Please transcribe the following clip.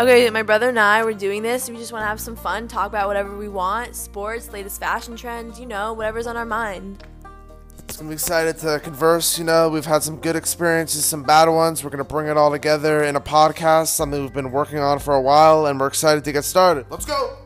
Okay, my brother and I were doing this. We just want to have some fun, talk about whatever we want sports, latest fashion trends, you know, whatever's on our mind. I'm excited to converse. You know, we've had some good experiences, some bad ones. We're going to bring it all together in a podcast, something we've been working on for a while, and we're excited to get started. Let's go!